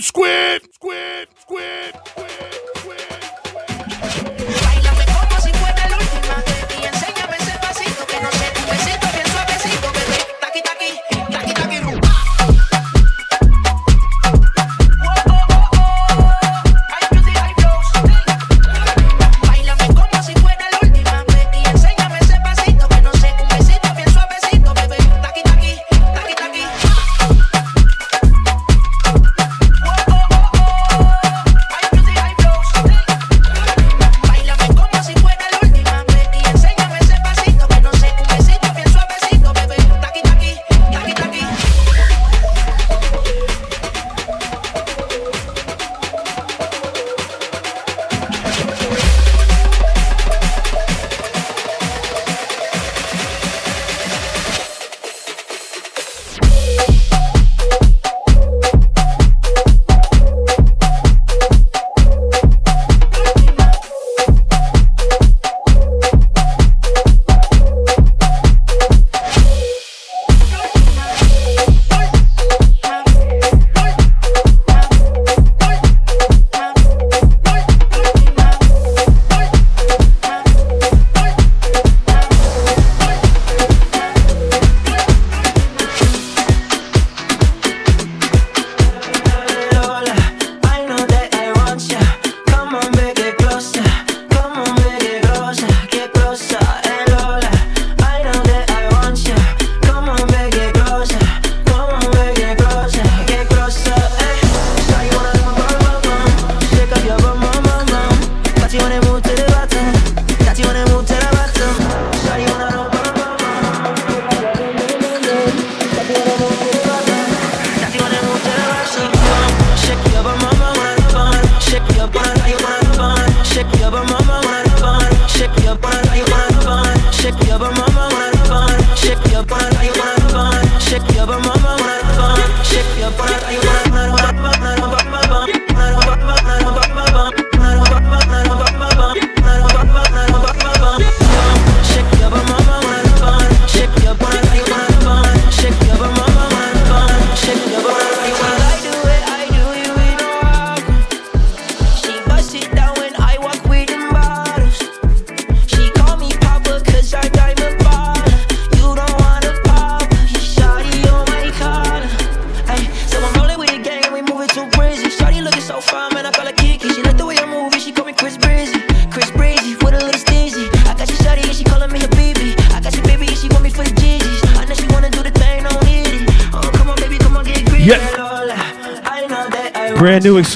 Squid!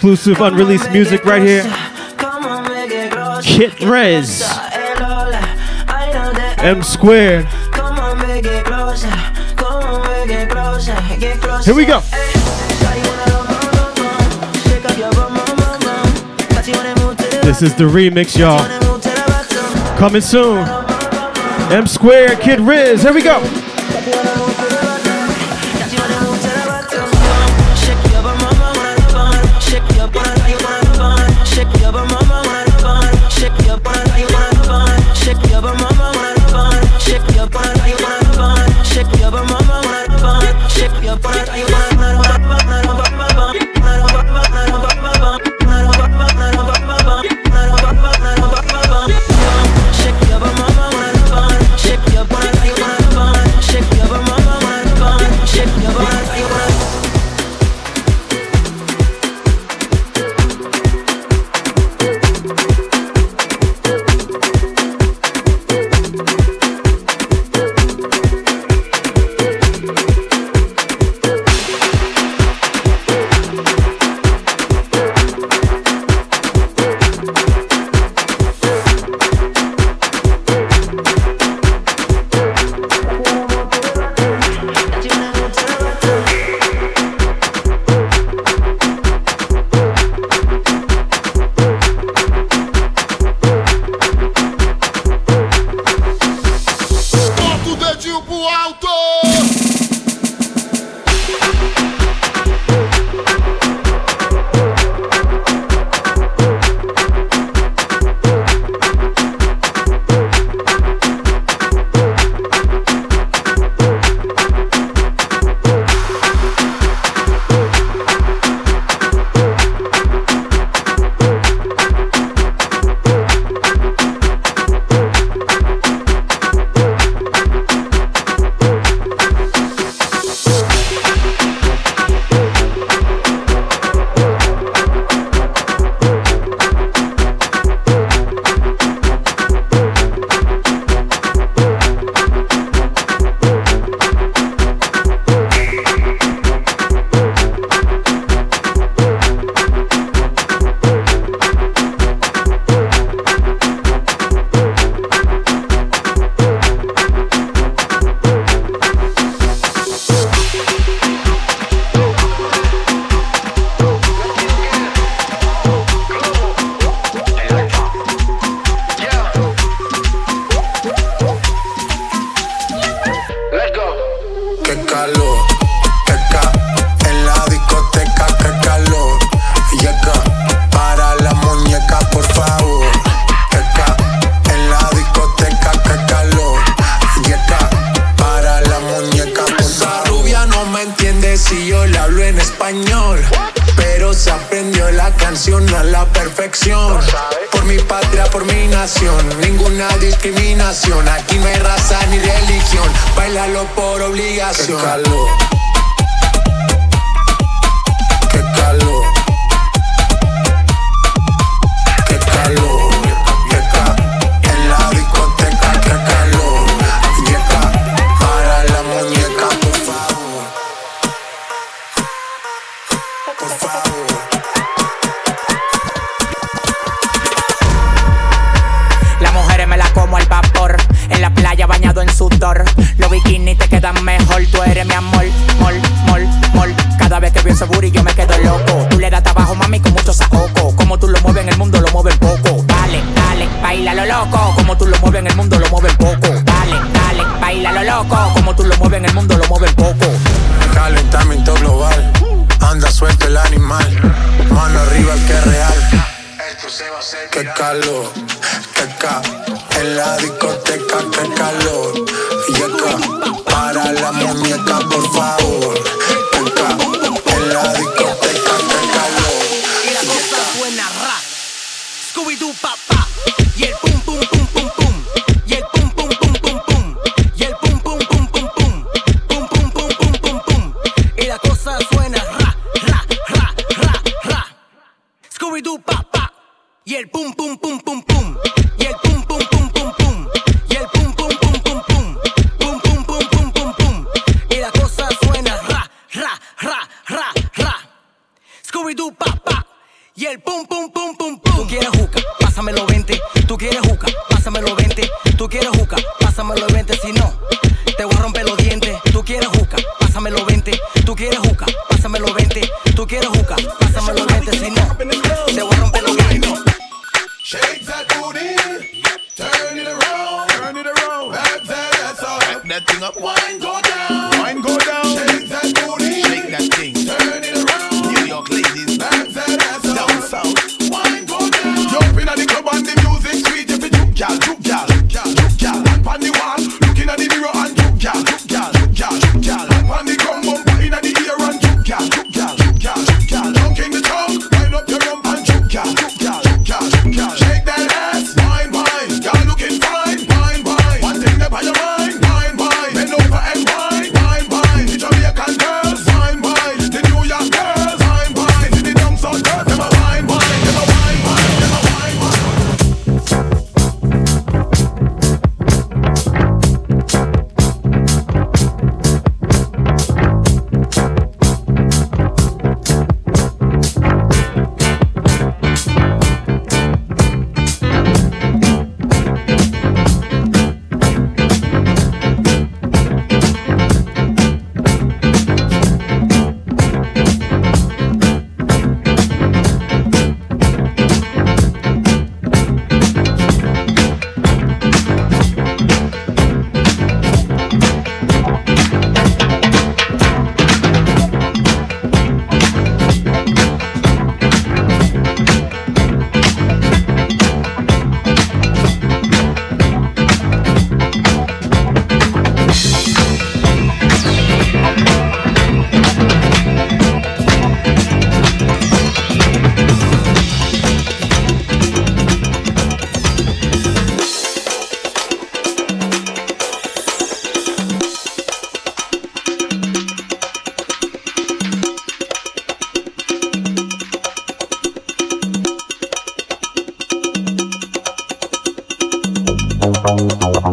exclusive unreleased music right here. Kit Rez. M squared. Here we go. This is the remix, y'all. Coming soon. M squared, Kid Riz. Here we go. te quedan mejor. Tú eres mi amor, mol, mol, mol. Cada vez que veo ese booty yo me quedo loco. Tú le das trabajo, mami, con mucho saoco. Como tú lo mueves en el mundo, lo mueves poco. Dale, dale, baila lo loco. Como tú lo mueves en el mundo, lo mueves poco. Dale, dale, baila lo loco. Como tú lo mueves en el mundo, lo mueves poco. Calentamiento global. Anda suelto el animal. Mano arriba el que es real. Esto se va a hacer Qué calor, qué ca. En la discoteca, qué calor. Y acá. flower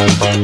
Thank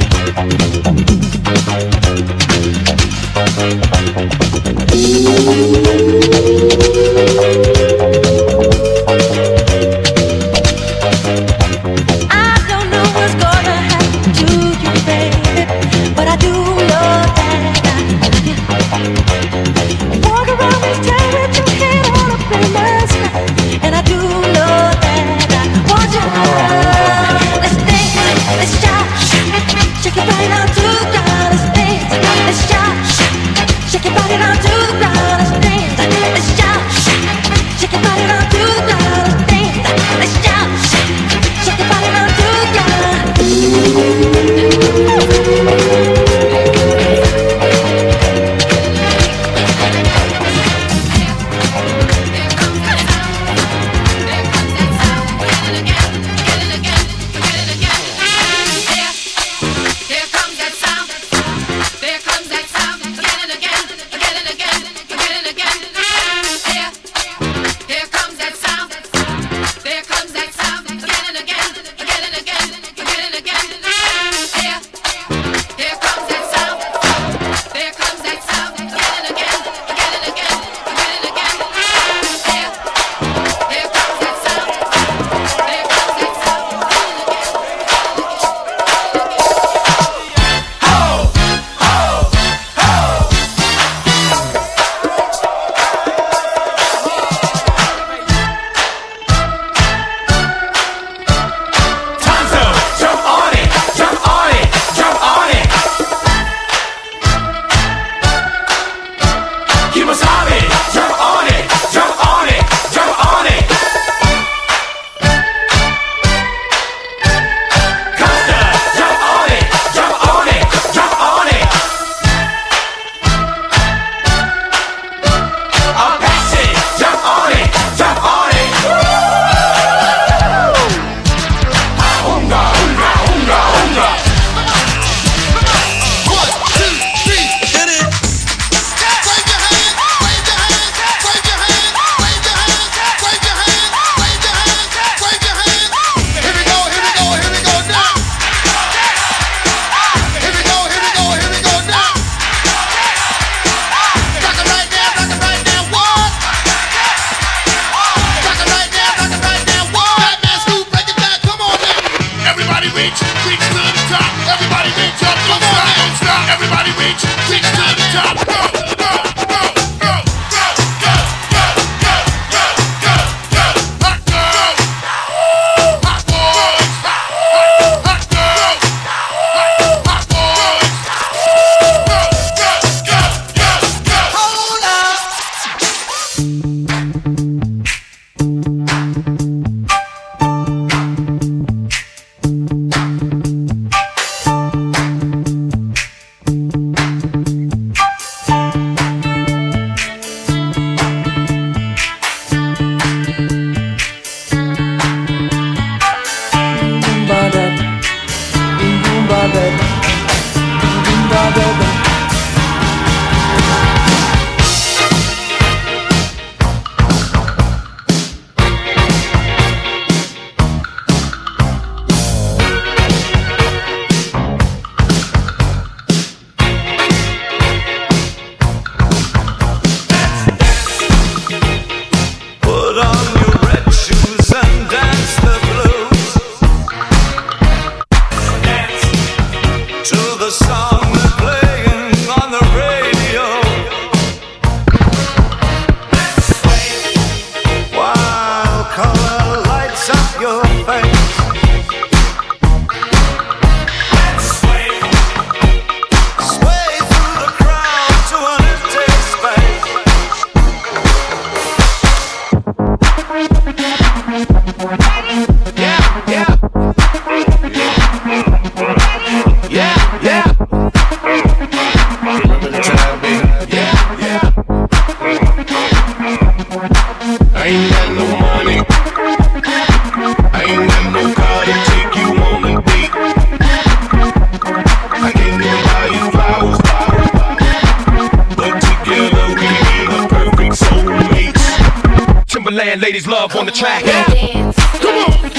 ladies love on the track. Dance. Come on,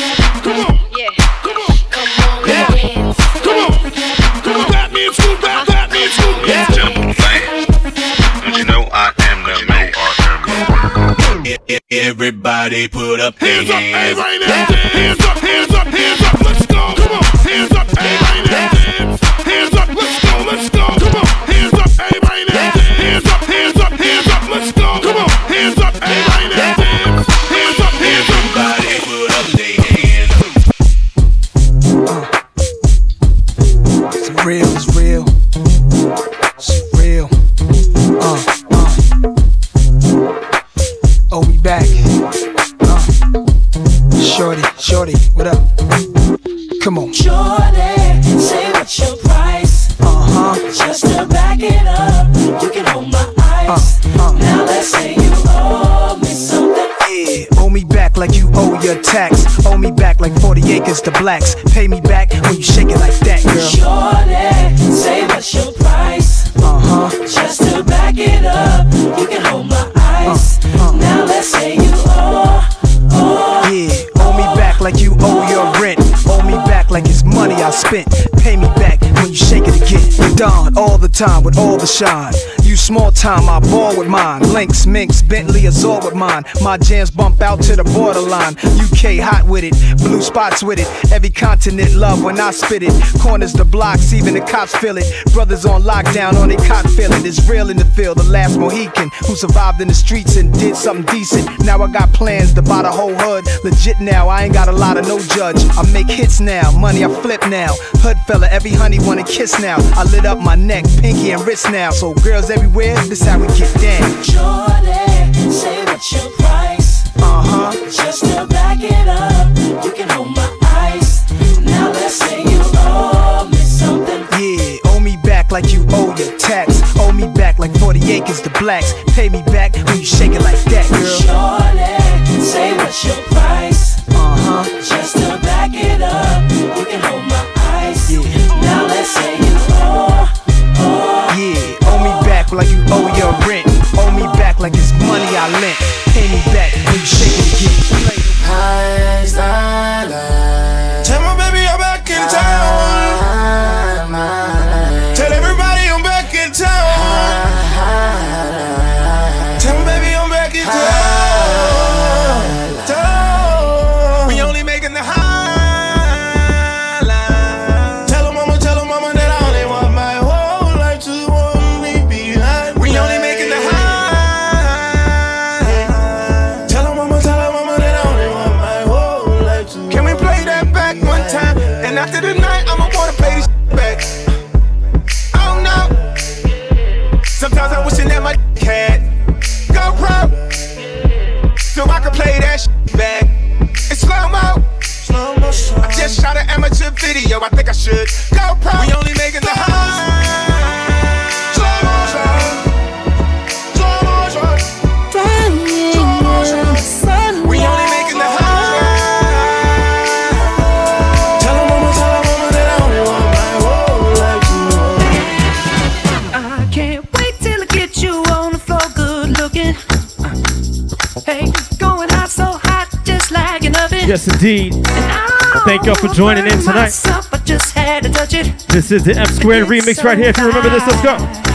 come on, Yeah. come on. Come on, Yeah. dance. Come on, come on, that means scoop, that, that means scoop, yeah. Don't you know I am the man? Everybody put up their hands. Hands up, hey, right now. Hands up, hands up, hands up. 40 acres to blacks. Pay me back when you shake it like that, girl. Shorty, say what's your price? Uh huh. Just to back it up, you can hold my eyes. uh. Now let's say you owe, owe. Yeah, owe me back like you owe your rent. Owe me back like it's money I spent. Pay me back when you shake it again. Don all the time with all the shine. You small time, I ball with mine. Links, Minx, Bentley, Azure with mine. My jams bump out to the borderline. Hot with it, blue spots with it. Every continent love when I spit it. Corners the blocks, even the cops feel it. Brothers on lockdown on they cot feeling. It's real in the field, the last Mohican who survived in the streets and did something decent. Now I got plans to buy the whole hood. Legit now, I ain't got a lot of no judge. I make hits now, money I flip now. Hood fella, every honey wanna kiss now. I lit up my neck, pinky and wrist now. So girls everywhere, this how we get down. Shorty, say what's your price? Uh huh. Just to back it up, you can hold my eyes. Now let's say you owe me something. Yeah, owe me back like you owe your tax. Owe me back like 40 acres to blacks. Pay me back when you shake it like that, girl. Say what's your price? Uh huh. Just to back it up, you can hold my eyes. Yeah. Now let's say you owe, owe. Yeah, owe me back like you owe your rent. Owe me back like it's money I lent. Play that back in slow mo. I just shot an amateur video. I think I should go pro. We only making the high. Yes, indeed. Thank y'all for joining in tonight. Myself. This is the M Squared remix right here. If you remember this, let's go.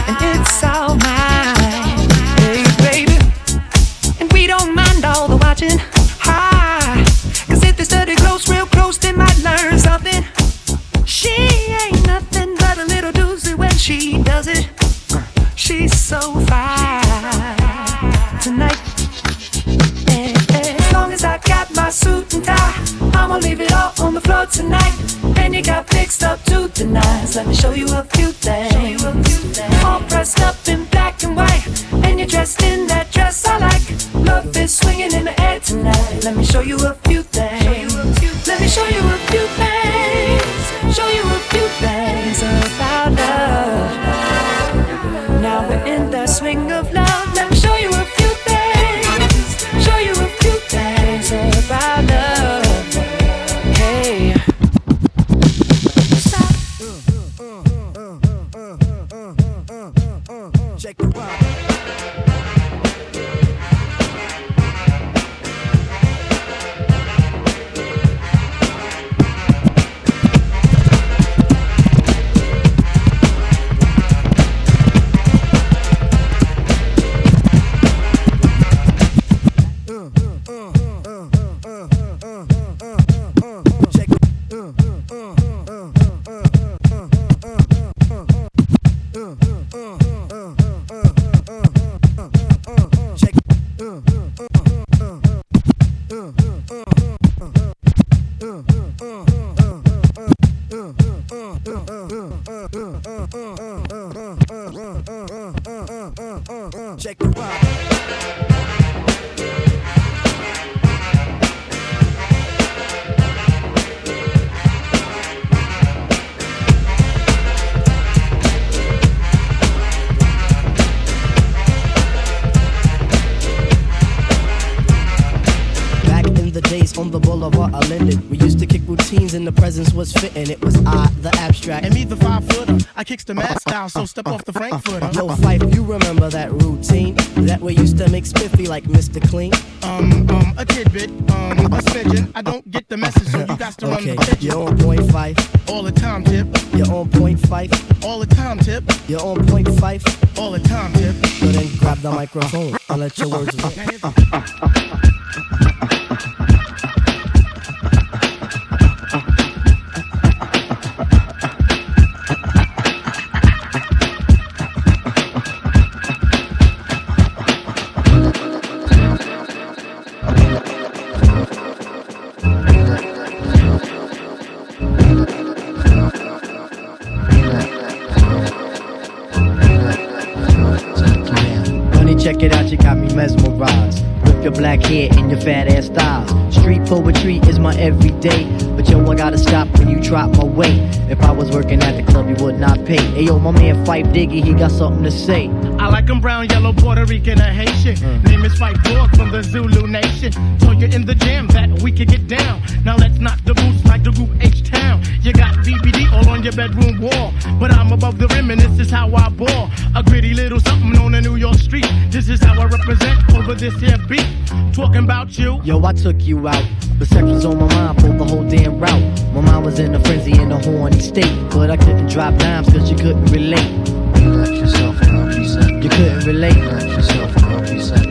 Fitting. It was I, the abstract. And me, the five footer. I kicks the mad style, so step off the your black hair and your fat ass thighs. Street poetry is my everyday. But yo, I gotta stop when you drop my weight. If I was working at the club, you would not pay. Hey yo, my man Phife Diggy, he got something to say. I like 'em brown, yellow, Puerto Rican, and Haitian. Hmm. Name is Phife Dog from the Zulu Nation. Told you in the jam that we could get down. Now let's knock the boots like the group H. You got BBD all on your bedroom wall. But I'm above the rim and this is how I ball. A gritty little something on a New York street. This is how I represent over this here beat. Talking about you. Yo, I took you out. But sex was on my mind for the whole damn route. My mind was in a frenzy in a horny state. But I couldn't drop dimes cause you couldn't relate. You let yourself You couldn't relate. You let yourself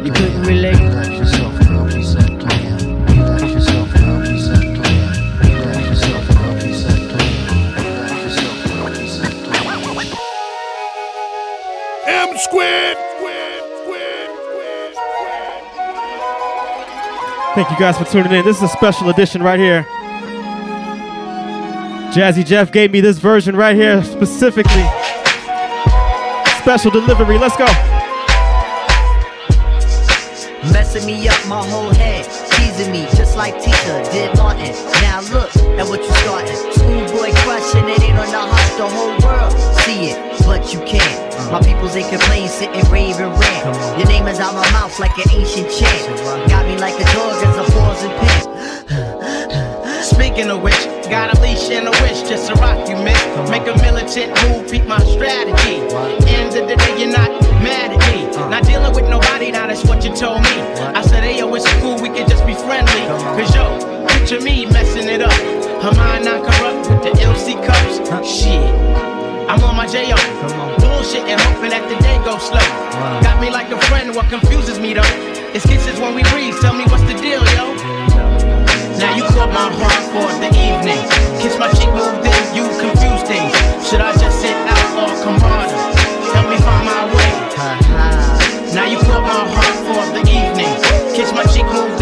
You couldn't relate. You let yourself M Thank you guys for tuning in. This is a special edition right here. Jazzy Jeff gave me this version right here specifically. Special delivery. Let's go. Messing me up my whole head, teasing me just like Tita did Martin. Now look at what you starting. Schoolboy crushing it ain't on the hush, the whole world see it, but you can't. My peoples they complain, sitting rave and rant. Your name is out my mouth like an ancient chant. Got me like a dog as a pause and pen. Speaking of which, got a leash and a wish just to rock you, miss. Make a militant move, beat my strategy. End of the day, you're not mad at me. Not dealing with nobody, now that's what you told me. I said, hey, yo, it's cool, we can just be friendly. Cause yo, picture me messing it up. Her mind not corrupt with the LC cups. Shit. I'm on my J.O. Bullshit and hoping that the day goes slow. Got me like a friend, what confuses me though? It's kisses when we breathe, tell me what's the deal, yo? Now you caught my heart for the evening. Kiss my cheek, move in, you confuse things. Should I just sit out or come harder? Help me find my way. Now you caught my heart for the evening. Kiss my cheek, move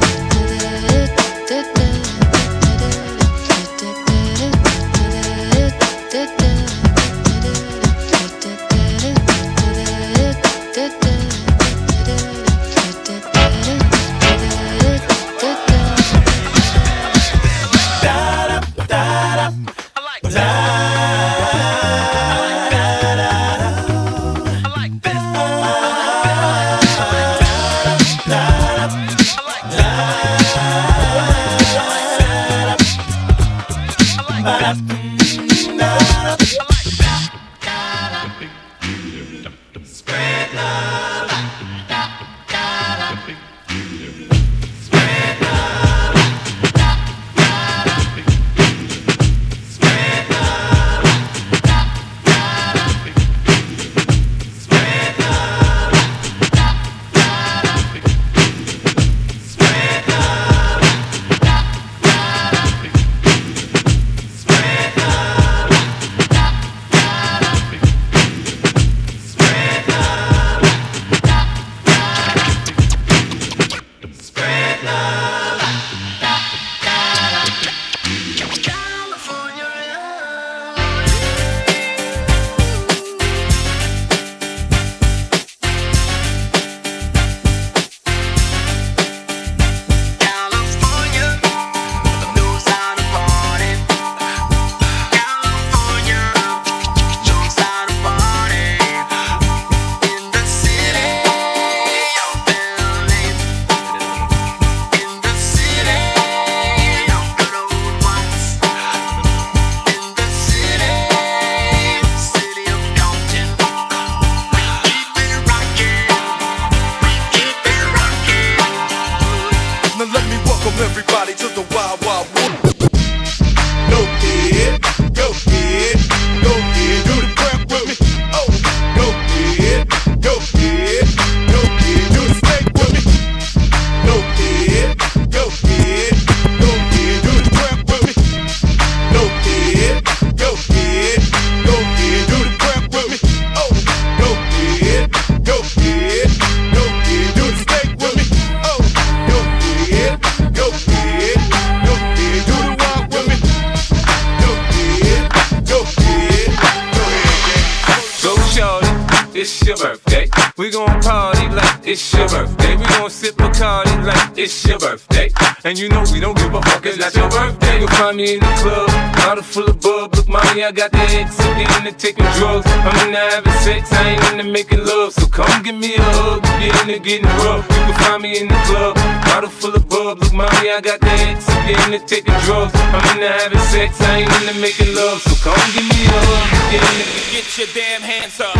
I got the X, so they into taking drugs. I'm into having sex, I ain't into making love. So come give me a hug, you get into getting rough. You can find me in the club, bottle full of bub. Look, mommy, I got the X, so they into taking drugs. I'm into having sex, I ain't into making love. So come give me a hug, you get into get your damn hands up.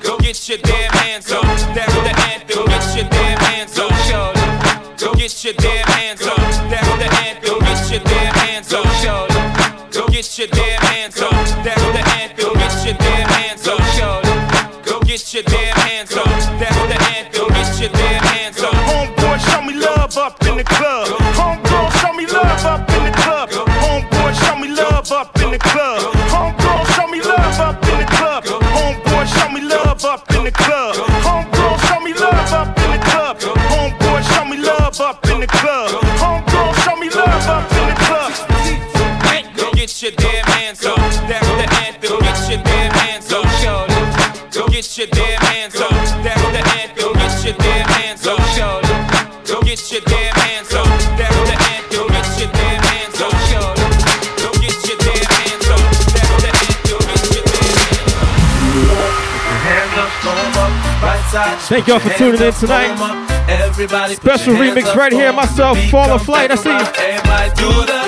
Go, get your damn hands go, up. That's go, the anthem. Get your damn hands up. Go. Get your damn hands up. That's the anthem. Get your damn Thank y'all for tuning in tonight. Everybody Special remix right here, myself, Fall of Flight. I see you.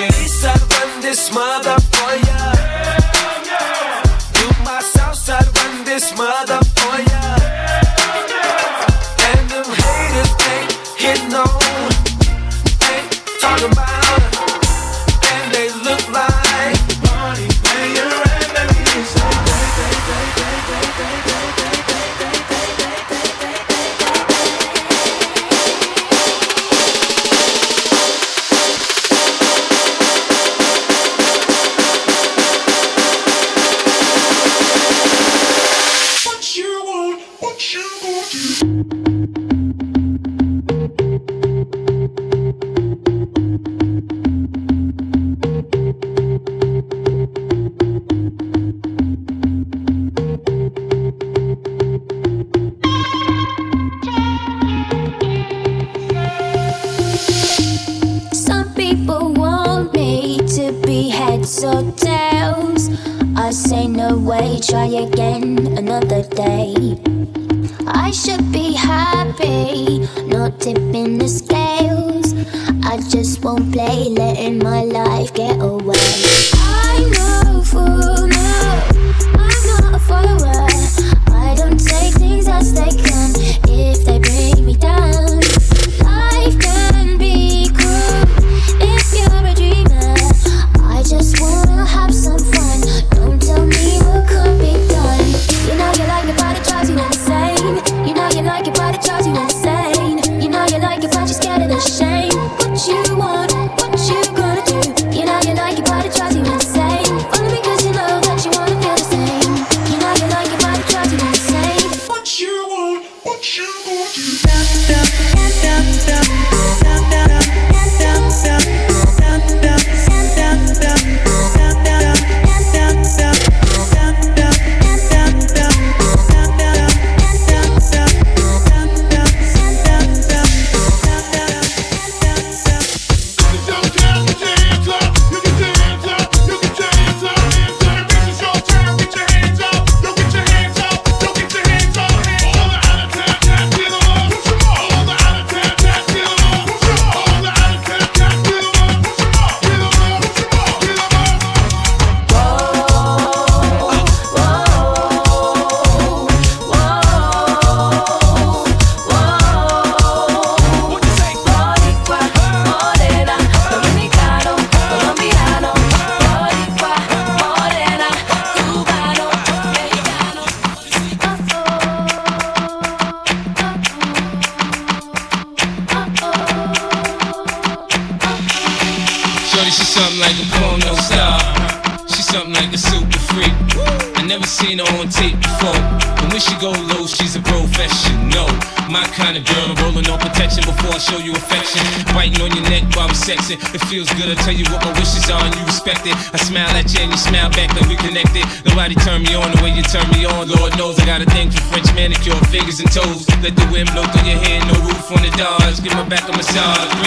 toes. Let the wind blow through your hair, no roof on the dodge. Give my back a massage.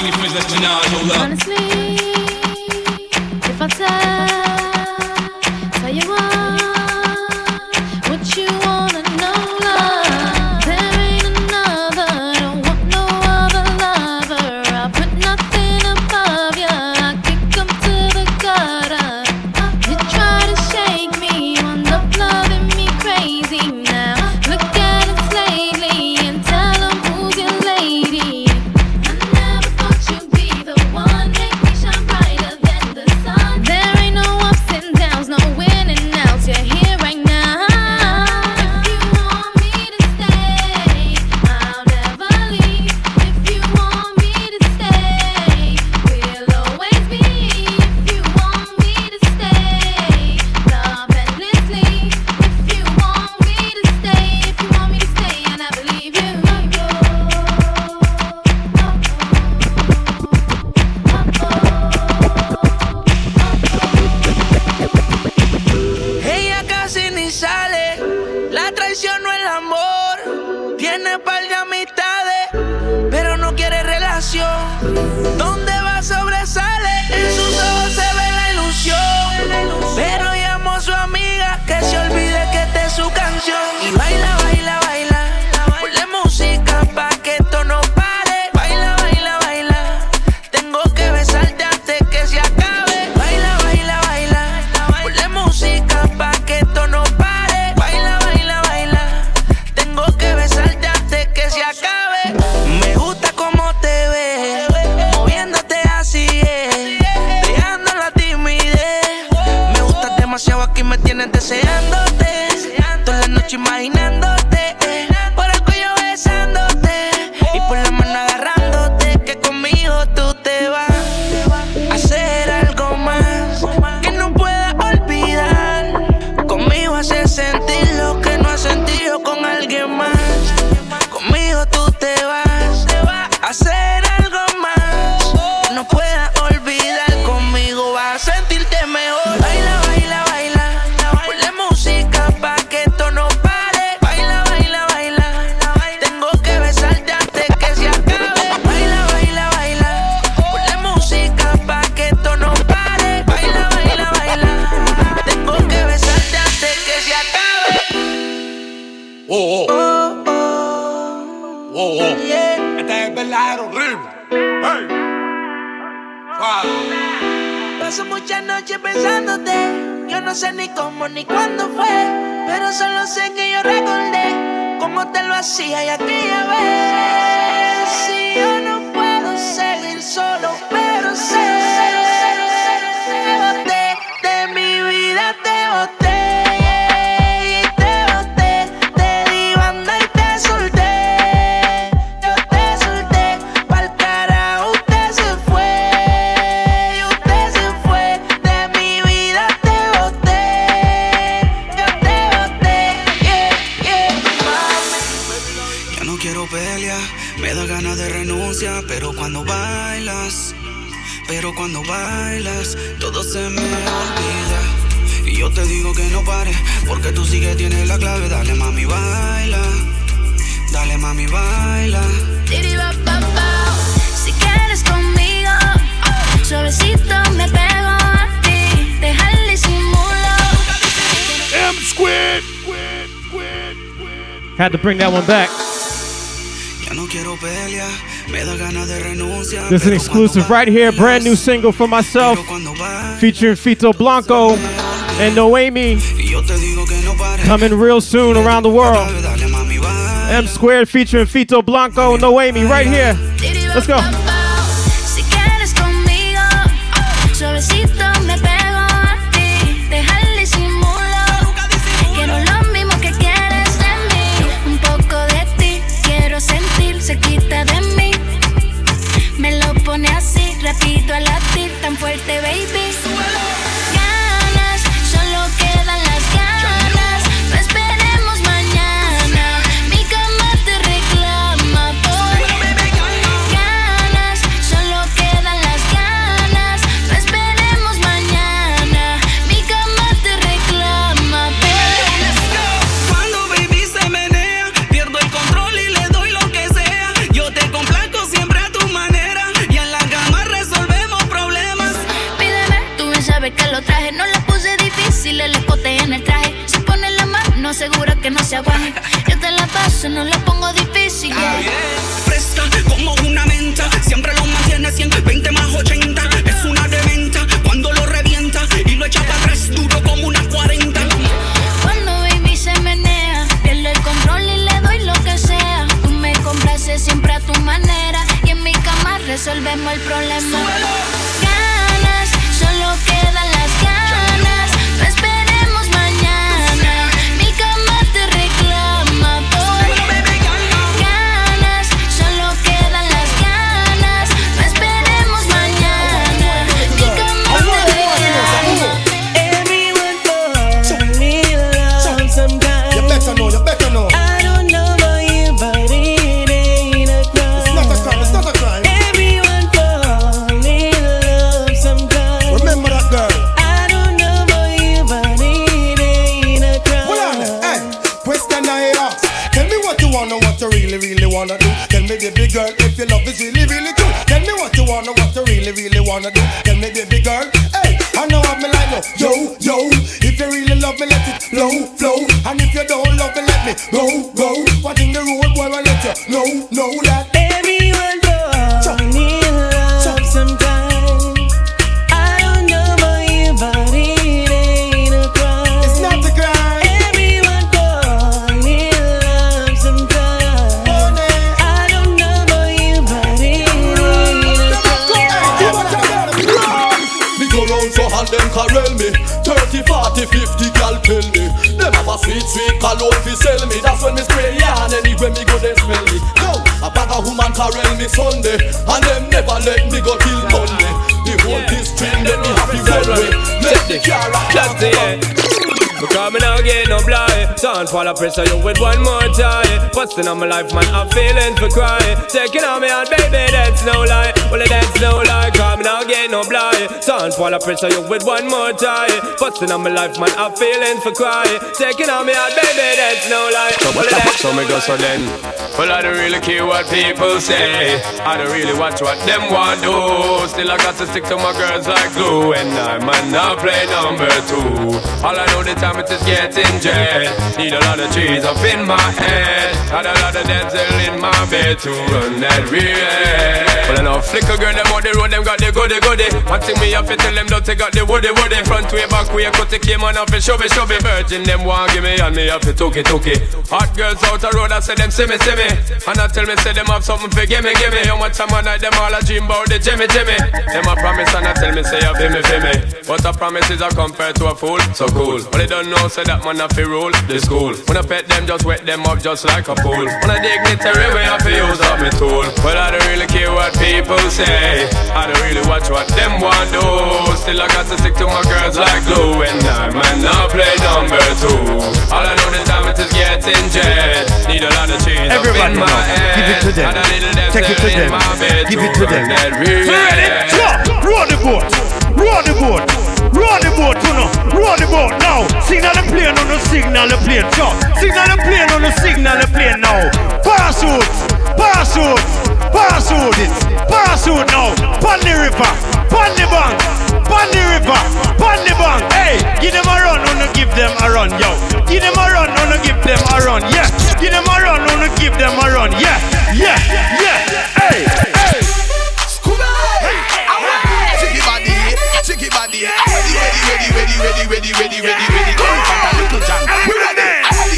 no sé ni cómo ni cuándo fue, pero solo sé que yo recordé cómo te lo hacía y aquella vez. mami, baila. Si quieres conmigo, suavecito me pego a ti. Deja el disimulo. M Squared. Had to bring that one back. This is an exclusive right here, brand new single for myself, featuring Fito Blanco and Noemi. Coming real soon around the world. M Squared featuring Fito Blanco, Noemi, right here. Let's go. Yo te la paso, no la pongo difícil. yeah. Fresca como una menta, siempre lo mantiene 120 más 80. Es una dementa cuando lo revienta y lo echa para atrás duro como una 40. Cuando baby se menea, pierdo el control y le doy lo que sea. Tú me complaces siempre a tu manera y en mi cama resolvemos el problema. Wanna do. Tell me, baby girl, hey, I know I'm like no, yo, yo. If you really love me, let it flow, flow. And if you don't love me, let me go, Sound fall of pressure you with one more time. Busting on my life man I'm feeling for crying. Taking on me out baby that's no lie. Well that's no lie Cause me now get no blind. Sound fall of pressure you with one more time. Busting on my life man I'm feeling for crying. Taking on me out baby that's no lie. Well that's So me go so then Well I don't really care what people say. I don't really watch what them want do Still I got to stick to my girls like glue. And I might not play number two. All I know the time it is getting jet. Need a lot of trees up in my head. Had a lot of dental in my bed To run that real Well I know flicker girl them on the road Them got the goody goody. One thing me have to tell them Don't they got the woody woody. Front way back way cut the came on off and show me show me Virgin them want give me and me have to took it took it. Hot girls out the road I say them see me see me And I tell me say them have something for give me give me How much time I night them all a dream about the Jimmy Jimmy? Them a promise and I tell me say feel me feel me But a promise is a compared to a fool So cool. But they don't know say that man a fi rule the school. When I pet them just wet them up just like a pool. When I dignitary way I fi use up me tool. But I don't really care what people say. I don't really watch what them want do. Still I got to stick to my girls like glue. And I might not play number two. All I know the time it is getting jet. Need a lot of Everybody in now, give it to them. Take it to them. Give it to them. run Ready? Roll the boat! Roll the boat! Roll the boat, you know! Roll the boat now! Signal the plane on the signal the plane, stop! Signal the plane on the signal the plane now! Parachute! Parachute! Parachute it! Parachute now! Pon the river! Pon the bank! Pon the river! Pon the bank! Hey! Give them a run, wanna give them a run, yo! Give them a run, wanna give them a run, yeah! Give them a run, wanna give them a run, yeah! Yeah! Yeah! Hey! Hey! Chicky body, chicky body, ready, ready, ready, ready, ready, ready, ready, ready, ready. Come on, little John, we ready.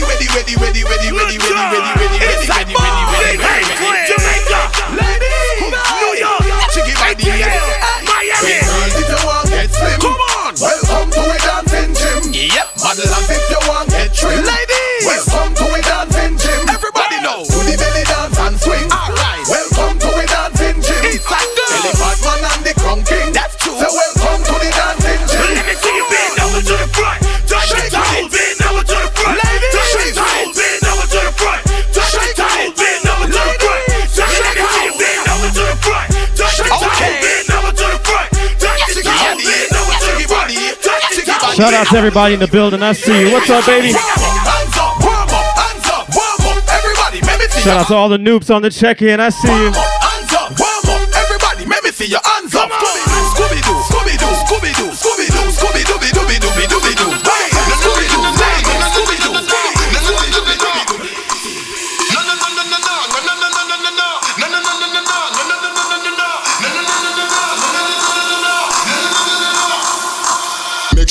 Ready, ready, ready, ready, ready, ready, ready, ready, ready, ready, ready, ready, ready, ready. Shout out to everybody in the building. I see you. What's up, baby? Hands up, warm up, hands up, warm up. Everybody, let me see Shout out to all the noobs on the check-in. I see you.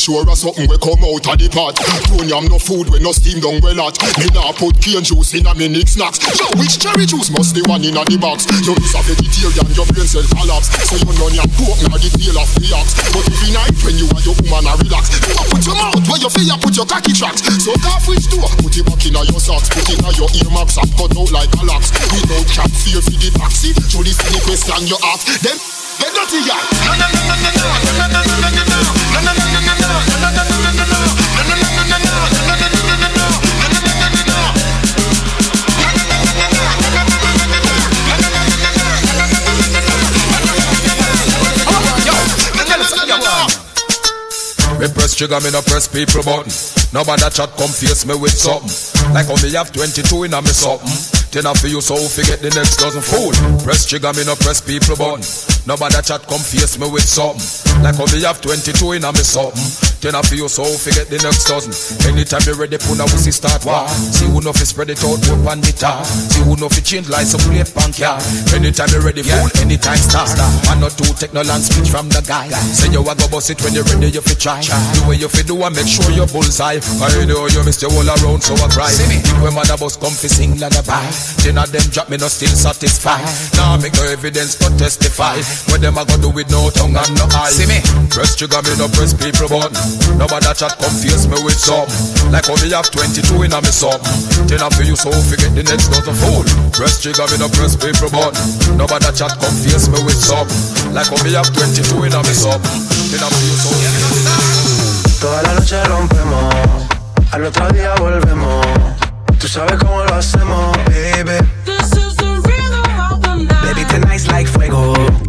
Sure of something we come out of the pot. Don't yam no food when no steam down well hot. Me nah put cane juice in a Nick snacks. Yo, which cherry juice must the one in a the box? You is a vegetarian, your brain cell collapse. So you know your pork now the tail of the ox. But every night when you and your woman a relax, you put your mouth where you feel, put your cocky tracks. So off which door, put it back in a your socks, put it in your earmarks and cut out like a locks. Without cap fear for the taxi, show the silly question you ask. Them get dirty, y'all. No, no, no, no, no, no, no, no, no, no, no, no. No, no, no, no, no, Me press trigger, me no press people button. Nobody that chat come face me with something. Like how me have 22 in a me something. Then I feel so forget the next dozen fool. Press trigger, me no press people button. Nobody chat come face me with something. Like how me have 22 in a me something. Then I feel so forget the next dozen. Anytime you ready, put a wussy start war. See who know fi spread it out, the tar. See who know fi change like some plate bank yeah. Anytime you ready, fool, anytime start. Man not too take no land speech from the guy. Say you a go bust it when you ready, you fi try. The way you fi do and make sure you bullseye. I know you miss your all around, so I cry. See me When mother bus come fi sing lullaby, then of them drop me no still satisfied. Now make no evidence to testify. What them a go do with no tongue and no eye? See me, press trigger me no press people button. Nobody chat confuse me with something. Like how me have 22 in a me something. Then I feel you so forget the next dozen fool. Press trigger me no press people button. Nobody chat confuse me with something. Like how me have 22 in a me something. Then I feel you so Toda la noche rompemos, al otro día volvemos. Tú sabes cómo lo hacemos, baby. Baby, tonight's like fuego.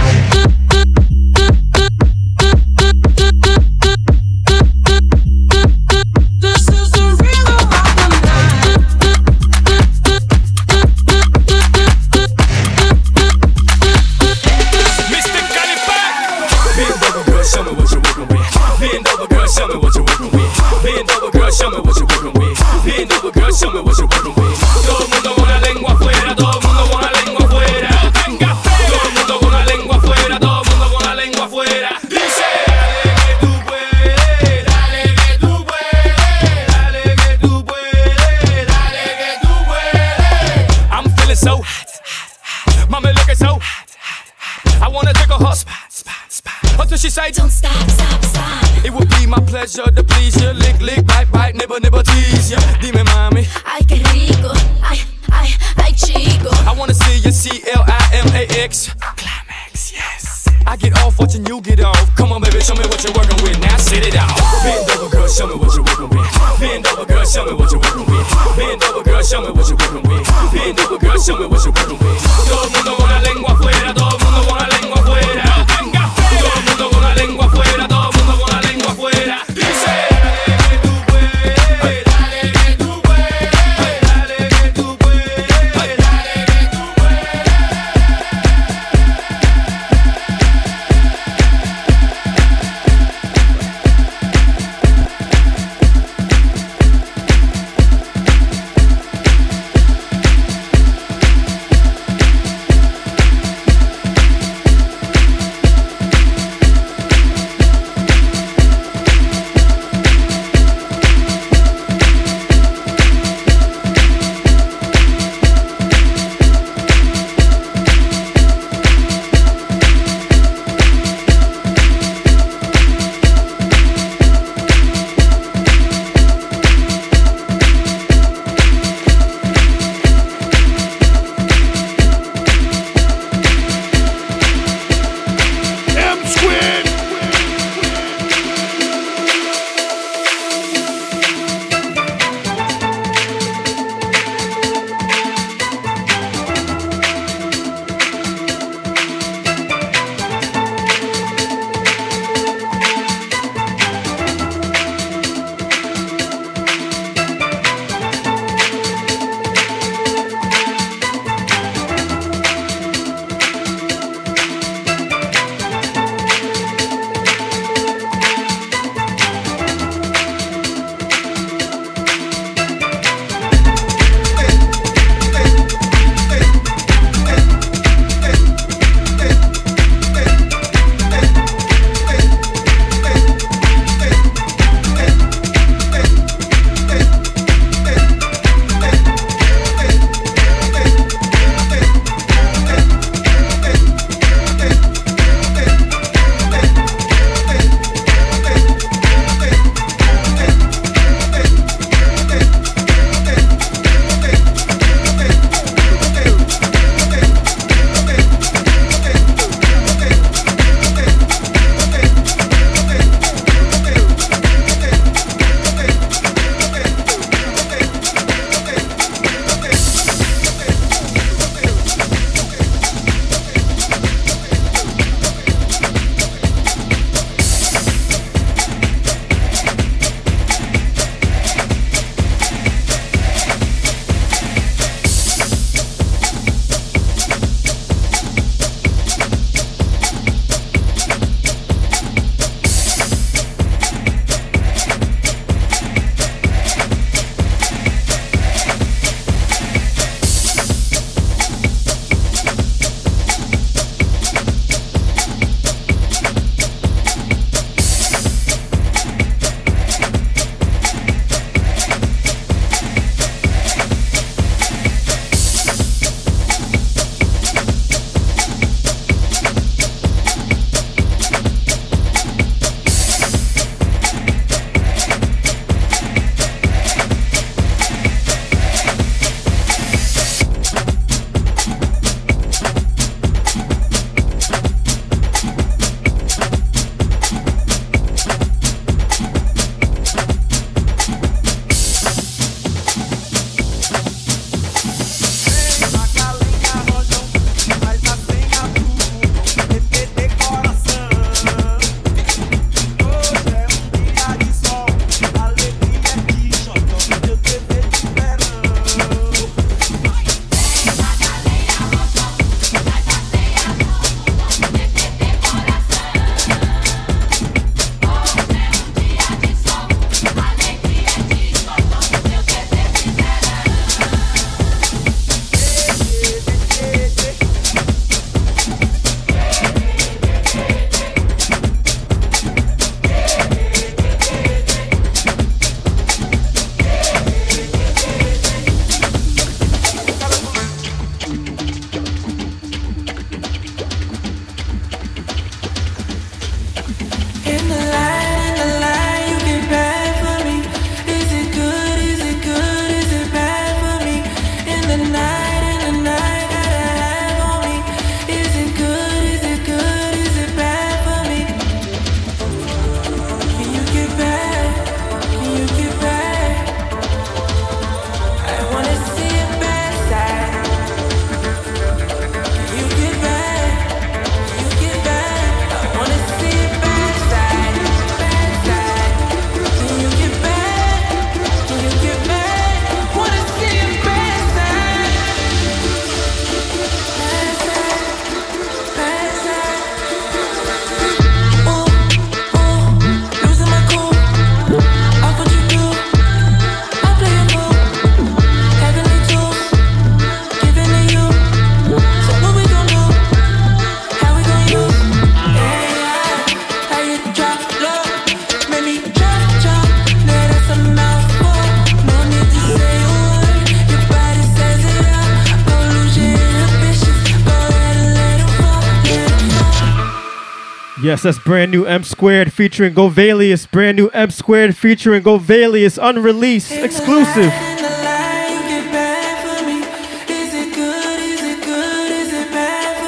Yes, that's brand new M Squared featuring Govalius. Brand new M Squared featuring Govalius. Unreleased, exclusive.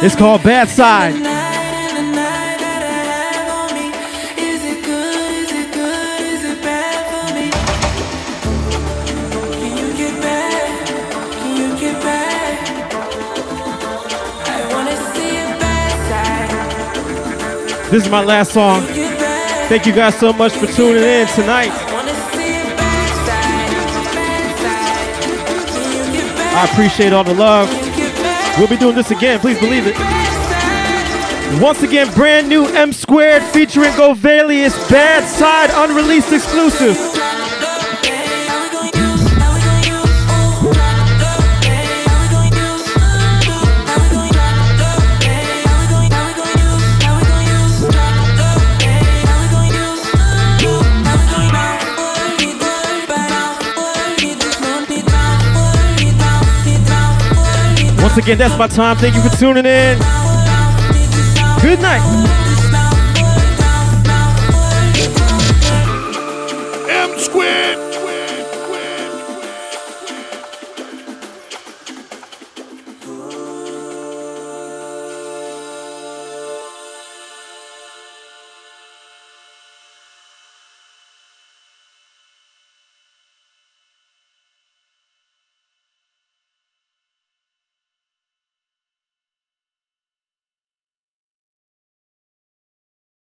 It's called Bad Side. This is my last song. Thank you guys so much for tuning in tonight. I appreciate all the love. We'll be doing this again, please believe it. Once again, brand new M Squared featuring Govalius, Bad Side, unreleased exclusive. Once again, that's my time. Thank you for tuning in. Good night.